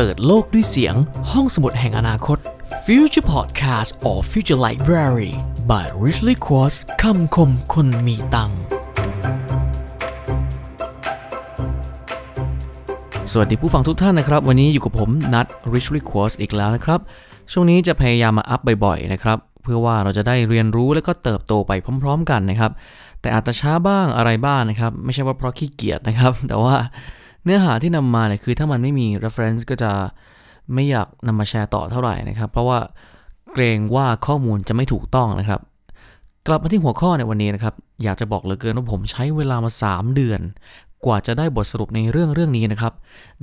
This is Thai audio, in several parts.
เปิดโลกด้วยเสียงห้องสมุดแห่งอนาคต Future Podcast or Future Library by Richly Quartz คำคมคนมีตังค์สวัสดีผู้ฟังทุกท่านนะครับ วันนี้อยู่กับผมนัท Richly Quartz อีกแล้วนะครับ ช่วงนี้จะพยายามมาอัพบ่อยๆนะครับ เพื่อว่าเราจะได้เรียนรู้และก็เติบโตไปพร้อม ๆ กันนะครับ แต่อาจจะช้าบ้างอะไรบ้างนะครับ ไม่ใช่ว่าเพราะขี้เกียจนะครับ แต่ว่า เนื้อหาที่นำมาเนี่ยคือถ้ามันไม่มี reference ก็จะไม่อยากนำมาแชร์ต่อเท่าไหร่นะครับ เพราะว่าเกรงว่าข้อมูลจะไม่ถูกต้องนะครับ กลับมาที่หัวข้อในวันนี้นะครับ อยากจะบอกเหลือเกินว่าผมใช้เวลามา 3 เดือน กว่าจะได้บทสรุปในเรื่องเรื่องนี้นะครับ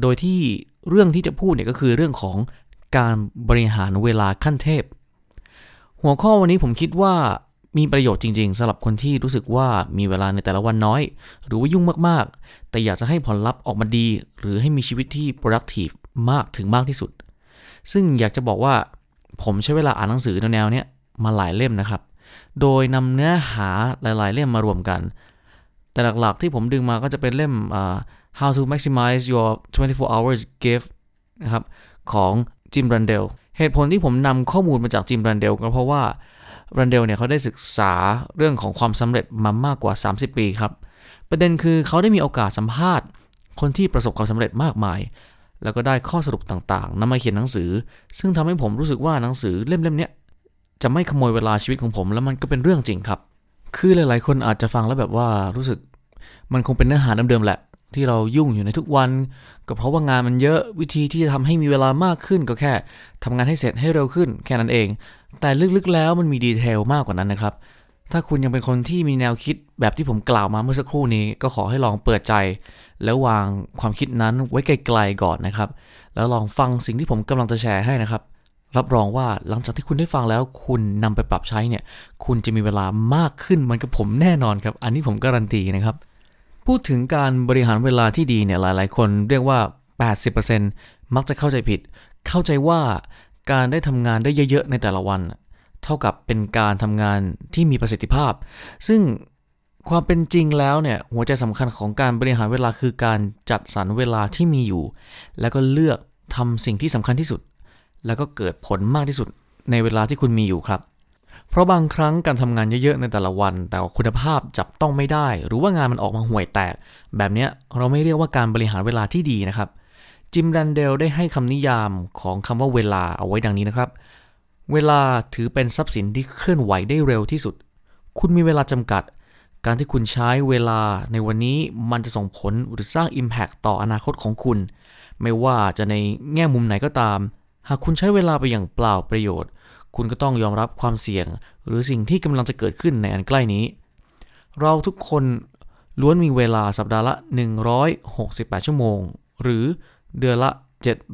โดยที่เรื่องที่จะพูดเนี่ยก็คือเรื่องของการบริหารเวลาขั้นเทพ หัวข้อวันนี้ผมคิดว่า มีประโยชน์จริง ๆสำหรับคนที่รู้สึกว่ามีเวลาในแต่ละวันน้อย หรือว่ายุ่งมากๆ แต่อยากจะให้ผลลัพธ์ออกมาดี หรือให้มีชีวิตที่ productive มากถึงมากที่สุด ซึ่งอยากจะบอกว่าผมใช้เวลาอ่านหนังสือแนวๆเนี้ยมาหลายเล่มนะครับ โดยนำเนื้อหาหลาย ๆ เล่มมารวมกัน แต่หลักๆที่ผมดึงมาก็จะเป็นเล่ม uh, How to Maximize Your 24 Hours Gift นะครับของจิมรันเดลเหตุผลที่ผมนำข้อมูลมาจากจิมรันเดลก็เพราะว่า รันเดลเนี่ยเขาได้ศึกษาเรื่องของความสำเร็จมามากกว่า 30 ปีครับ ประเด็นคือเขาได้มีโอกาสสัมภาษณ์ คนที่ประสบความสำเร็จมากมาย แล้วก็ได้ข้อสรุปต่างๆนำมาเขียนหนังสือ ซึ่งทำให้ผมรู้สึกว่าหนังสือเล่มๆเนี้ยจะไม่ขโมยเวลาชีวิตของผม แล้วมันก็เป็นเรื่องจริงครับ คือหลายๆ คนอาจจะฟังแล้วแบบว่ารู้สึกมันคงเป็นเนื้อหาเดิมๆแหละ ที่เรายุ่งอยู่ในทุกวัน ก็เพราะว่างานมันเยอะวิธีที่จะทำให้มีเวลามากขึ้นก็แค่ทำงานให้เสร็จให้เร็วขึ้นแค่นั้นเอง แต่ลึกๆแล้วมันมีดีเทลมากกว่านั้นนะครับ ถ้าคุณยังเป็นคนที่มีแนวคิดแบบที่ผมกล่าวมาเมื่อสักครู่นี้ ก็ขอให้ลองเปิดใจ แล้ววางความคิดนั้นไว้ไกลๆก่อนนะครับ แล้วลองฟังสิ่งที่ผมกำลังจะแชร์ให้นะครับรับรองว่าหลังจากที่คุณได้ฟังแล้วคุณนำไปปรับใช้เนี่ย คุณจะมีเวลามากขึ้นมันกับผมแน่นอนครับ อันนี้ผมการันตีนะครับ พูดถึงการบริหารเวลาที่ดีเนี่ยหลาย ๆ คนเรียกว่า 80%มักจะเข้าใจผิด เข้าใจว่าการได้ทำงานได้เยอะ ๆ ในแต่ละวัน เท่ากับเป็นการทำงานที่มีประสิทธิภาพ ซึ่งความเป็นจริงแล้วเนี่ยหัวใจสำคัญของการบริหารเวลาคือการจัดสรรเวลาที่มีอยู่ แล้วก็เลือกทำสิ่งที่สำคัญที่สุด แล้วก็เกิดผลมากที่สุดในเวลาที่คุณมีอยู่ครับ เพราะบางครั้งการทำงานเยอะๆในแต่ละวัน แต่คุณภาพจับต้องไม่ได้ หรือว่างานมันออกมาห่วยแตก แบบนี้เราไม่เรียกว่าการบริหารเวลาที่ดีนะครับ จิมรันเดลได้ให้คำนิยามของคำว่าเวลาเอาไว้ดังนี้นะครับ เวลาถือเป็นทรัพย์สินที่เคลื่อนไหวได้เร็วที่สุด คุณมีเวลาจำกัด การที่คุณใช้เวลาในวันนี้มันจะส่งผลหรือสร้าง Impact ต่ออนาคตของคุณ ไม่ว่าจะในแง่มุมไหนก็ตาม หากคุณใช้เวลาไปอย่างเปล่าประโยชน์ คุณก็ต้องยอมรับความเสี่ยง หรือสิ่งที่กำลังจะเกิดขึ้นในอันใกล้นี้ เราทุกคนล้วนมีเวลาสัปดาห์ละ 168 ชั่วโมง หรือเดือนละ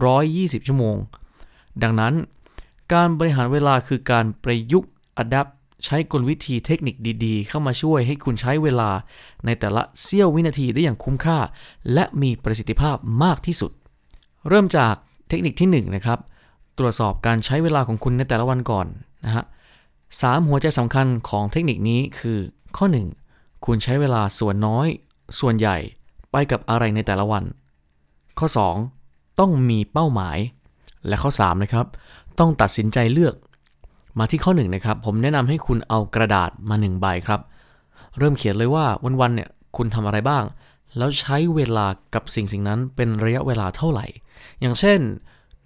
720 ชั่วโมง ดังนั้น การบริหารเวลาคือการประยุกต์ adapt ใช้กลวิธีเทคนิคดีๆ เข้ามาช่วยให้คุณใช้เวลาในแต่ละเสี้ยววินาทีได้อย่างคุ้มค่า และมีประสิทธิภาพมากที่สุด เริ่มจากเทคนิคที่1นะครับ ตรวจสอบการใช้เวลาของคุณในแต่ละวันก่อนนะฮะสามหัวใจสำคัญของเทคนิคนี้คือ ข้อ 1 คุณใช้เวลาส่วนน้อย ส่วนใหญ่ไปกับอะไรในแต่ละวัน ข้อ 2 ต้องมีเป้าหมาย และข้อ 3 นะครับ ต้องตัดสินใจเลือก มาที่ข้อ 1 นะครับ ผมแนะนำให้คุณเอากระดาษมา1ใบครับ เริ่มเขียนเลยว่าวันๆเนี่ยคุณทำอะไรบ้าง แล้วใช้เวลากับสิ่งสิ่งนั้นเป็นระยะเวลาเท่าไหร่ อย่างเช่น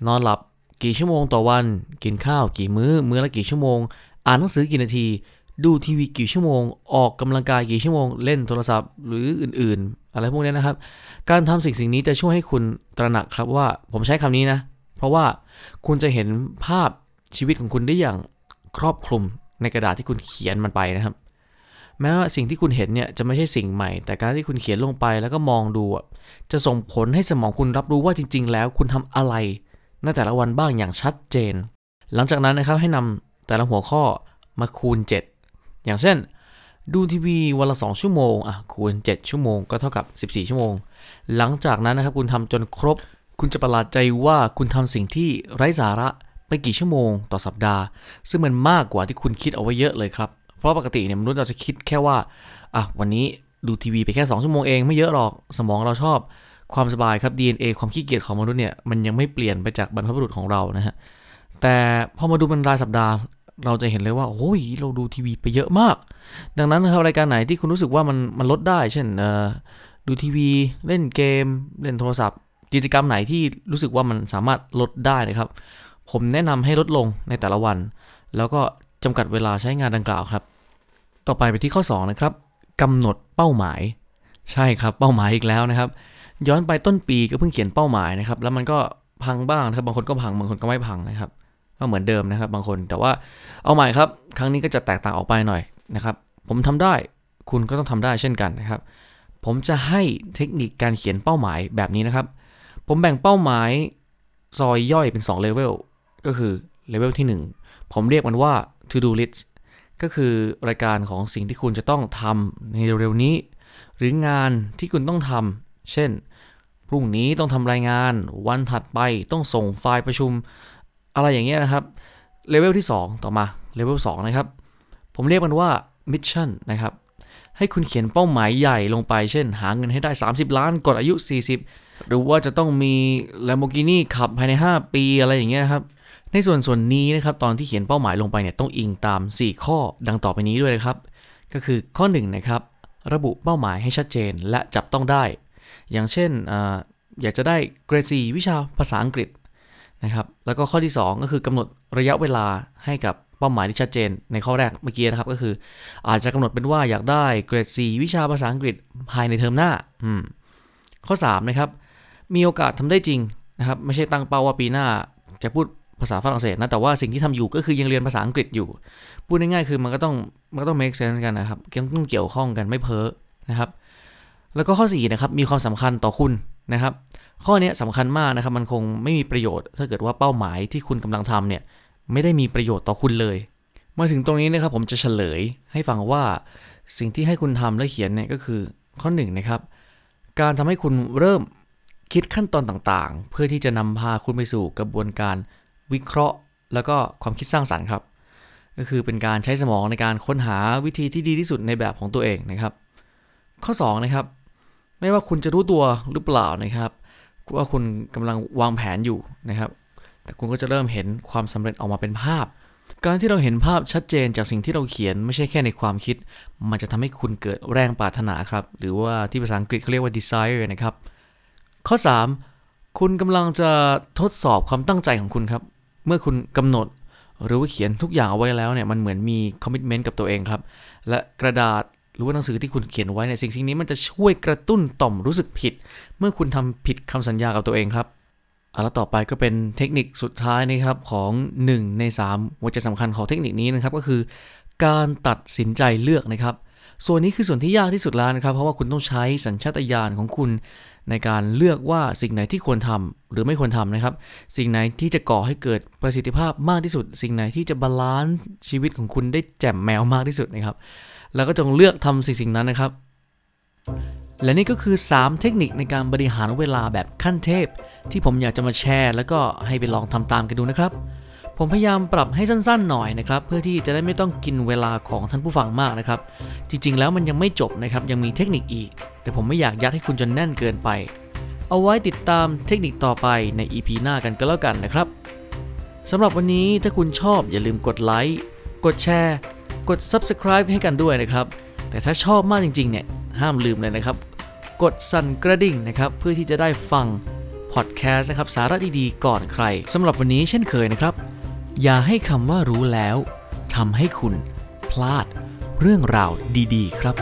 นอนหลับ กี่ชั่วโมงต่อวัน กินข้าวกี่มื้อ มื้อละกี่ชั่วโมง อ่านหนังสือกี่นาที ดูทีวีกี่ชั่วโมง ออกกำลังกายกี่ชั่วโมง เล่นโทรศัพท์หรืออื่นๆ อะไรพวกนี้นะครับ การทำสิ่งสิ่งนี้จะช่วยให้คุณตระหนักครับว่าผมใช้คำนี้นะ เพราะว่าคุณจะเห็นภาพชีวิตของคุณได้อย่างครอบคลุมในกระดาษที่คุณเขียนมันไปนะครับ แม้ว่าสิ่งที่คุณเห็นเนี่ยจะไม่ใช่สิ่งใหม่ แต่การที่คุณเขียนลงไปแล้วก็มองดูจะส่งผลให้สมองคุณรับรู้ว่าจริง ๆ แล้วคุณทำอะไร ในแต่ละวันบ้างอย่างชัดเจน หลังจากนั้นนะครับให้นำแต่ละหัวข้อมาคูณ 7 อย่างเช่น ดูทีวีวันละ 2 ชั่วโมงอะคูณ 7 ชั่วโมงก็เท่ากับ 14 ชั่วโมง หลังจากนั้นนะครับคุณทำจนครบ คุณจะประหลาดใจว่าคุณทำสิ่งที่ไร้สาระไปกี่ชั่วโมงต่อสัปดาห์ ซึ่งมันมากกว่าที่คุณคิดเอาไว้เยอะเลยครับ เพราะปกติเนี่ยมนุษย์เราจะคิดแค่ว่าอะวันนี้ดูทีวีไปแค่ 2 ชั่วโมงเองไม่เยอะหรอกสมองเราชอบ ความสบายครับ DNA ความขี้เกียจของมนุษย์เนี่ยมันยังไม่เปลี่ยนไปจากบรรพบุรุษของเรานะฮะแต่พอมาดูเป็นรายสัปดาห์ เราจะเห็นเลยว่าโอ้ยเราดูทีวีไปเยอะมาก ดังนั้นนะครับรายการไหนที่คุณรู้สึกว่ามันมันลดได้ เช่นดูทีวีเล่นเกม เล่นโทรศัพท์กิจกรรมไหนที่รู้สึกว่ามันสามารถลดได้นะครับ ผมแนะนำให้ลดลงในแต่ละวัน แล้วก็จำกัดเวลาใช้งานดังกล่าวครับ ต่อไปไปที่ข้อ 2 นะครับกำหนดเป้าหมาย ใช่ครับเป้าหมายอีกแล้วนะครับ ย้อนไปต้นปีก็เพิ่งเขียนเป้าหมายนะครับ แล้วมันก็พังบ้างนะครับ บางคนก็พัง บางคนก็ไม่พังนะครับ ก็เหมือนเดิมนะครับ บางคน แต่ว่าเอาใหม่ครับ ครั้งนี้ก็จะแตกต่างออกไปหน่อยนะครับ ผมทำได้ คุณก็ต้องทำได้เช่นกันนะครับ ผมจะให้เทคนิคการเขียนเป้าหมายแบบนี้นะครับ ผมแบ่งเป้าหมายซอยย่อยเป็น2เลเวล ก็คือเลเวลที่ 1 ผมเรียกมันว่า to do list ก็คือรายการของสิ่งที่คุณจะต้องทำในเร็วๆนี้ หรืองานที่คุณต้องทำ เช่น พรุ่งนี้ต้องทำรายงาน วันถัดไปต้องส่งไฟล์ประชุม อะไรอย่างเงี้ยนะครับ เลเวลที่ 2 ต่อมา เลเวล2นะครับ ผมเรียกมันว่า mission นะครับ ให้คุณเขียนเป้าหมายใหญ่ลงไป เช่น หาเงินให้ได้ 30 ล้านก่อนอายุ 40 หรือว่าจะต้องมี Lamborghini ขับภายใน 5 ปีอะไรอย่างเงี้ยครับ ในส่วนส่วนนี้นะครับตอนที่เขียนเป้าหมายลงไปเนี่ยต้องอิงตาม 4 ข้อดังต่อไปนี้ด้วยนะครับ ก็คือข้อ1นะครับระบุเป้าหมายให้ชัดเจนและจับต้องได้ อย่างเช่นออยากจะได้เกรดสีวิชาภาษาอังกฤษนะครับแล้วก็ข้อที่ 2 ก็คือกำหนดระยะเวลาให้กับเป้าหมายที่ชัดเจน ในข้อแรกเมื่อกี้นะครับก็คือ อาจจะกำหนดเป็นว่าอยากได้เกรดสีวิชาภาษาอังกฤษภายในเทอมหน้าข้อ3นะครับมีโอกาสทำได้จริงนะครับไม่ใช่ตั้งเป้าว่าปีหน้าจะพูดภาษาฝรั่งเศสนะแต่ว่าสิ่งที่ทำอยู่ก็คือยังเรียนภาษาอังกฤษอยู่ พูดง่ายๆคือมันก็ต้องมันก็ต้อง make sense กันนะครับต้องเกี่ยวข้องกันไม่เพ้อนะครับ แล้วก็ข้อ4นะครับมีความสำคัญต่อคุณนะครับ ข้อนี้สำคัญมากนะครับ มันคงไม่มีประโยชน์ ถ้าเกิดว่าเป้าหมายที่คุณกำลังทำเนี่ยไม่ได้มีประโยชน์ต่อคุณเลย มาถึงตรงนี้นะครับผมจะเฉลยให้ฟังว่าสิ่งที่ให้คุณทำและเขียนเนี่ยก็คือข้อ1นนะครับการทำให้คุณเริ่มคิดขั้นตอนต่างๆ เพื่อที่จะนำพาคุณไปสู่กระบวนการวิเคราะห์ แล้วก็ความคิดสร้างสรรค์ครับ ก็คือเป็นการใช้สมองในการค้นหาวิธีที่ดีที่สุดในแบบของตัวเองนะครับ ข้อ2นะครับ ไม่ว่าคุณจะรู้ตัวหรือเปล่านะครับ ว่าคุณกำลังวางแผนอยู่นะครับ แต่คุณก็จะเริ่มเห็นความสำเร็จออกมาเป็นภาพ การที่เราเห็นภาพชัดเจนจากสิ่งที่เราเขียนไม่ใช่แค่ในความคิด มันจะทำให้คุณเกิดแรงปรารถนาครับ หรือว่าที่ภาษาอังกฤษเขาเรียกว่า desire นะครับ ข้อ 3 คุณกำลังจะทดสอบความตั้งใจของคุณครับ เมื่อคุณกำหนดหรือว่าเขียนทุกอย่างเอาไว้แล้วเนี่ยมันเหมือนมีคอมมิชเมนต์กับตัวเองครับ และกระดาษ หรือว่าหนังสือที่คุณเขียนไว้เนี่ยสิ่งสิ่งนี้มันจะช่วยกระตุ้นต่อมรู้สึกผิด เมื่อคุณทำผิดคำสัญญากับตัวเองครับเอาล่ะต่อไปก็เป็นเทคนิคสุดท้ายนะครับของ 1 ใน 3 หัวใจสำคัญของเทคนิคนี้นะครับก็คือ การตัดสินใจเลือกนะครับ ส่วนนี้คือส่วนที่ยากที่สุดแล้วนะครับ เพราะว่าคุณต้องใช้สัญชาตญาณของคุณ ในการเลือกว่าสิ่งไหนที่ควรทำหรือไม่ควรทำนะครับ สิ่งไหนที่จะก่อให้เกิดประสิทธิภาพมากที่สุด สิ่งไหนที่จะ balance ชีวิตของคุณได้แจ่มแมวมากที่สุดนะครับ แล้วก็จงเลือกทำสิ่งสิ่งนั้นนะครับ และนี่ก็คือ 3 เทคนิคในการบริหารเวลาแบบขั้นเทพ ที่ผมอยากจะมาแชร์ แล้วก็ให้ไปลองทำตามกันดูนะครับ ผมพยายามปรับให้สั้นๆหน่อยนะครับ เพื่อที่จะได้ไม่ต้องกินเวลาของท่านผู้ฟังมากนะครับ จริงๆแล้วมันยังไม่จบนะครับ ยังมีเทคนิคอีก แต่ผมไม่อยากยัดให้คุณจนแน่นเกินไป เอาไว้ติดตามเทคนิคต่อไปใน EP หน้ากันก็แล้วกันนะครับสำหรับวันนี้ถ้าคุณชอบอย่าลืมกดไลค์กดแชร์กด Subscribe ให้กันด้วยนะครับ แต่ถ้าชอบมากจริงๆเนี่ยห้ามลืมเลยนะครับ กดสั่นกระดิ่งนะครับเพื่อที่จะได้ฟังพอดแคสต์นะครับสาระดีๆก่อนใครสำหรับวันนี้เช่นเคยนะครับ อย่าให้คำว่ารู้แล้วทำให้คุณพลาดเรื่องราวดี ๆ ครับ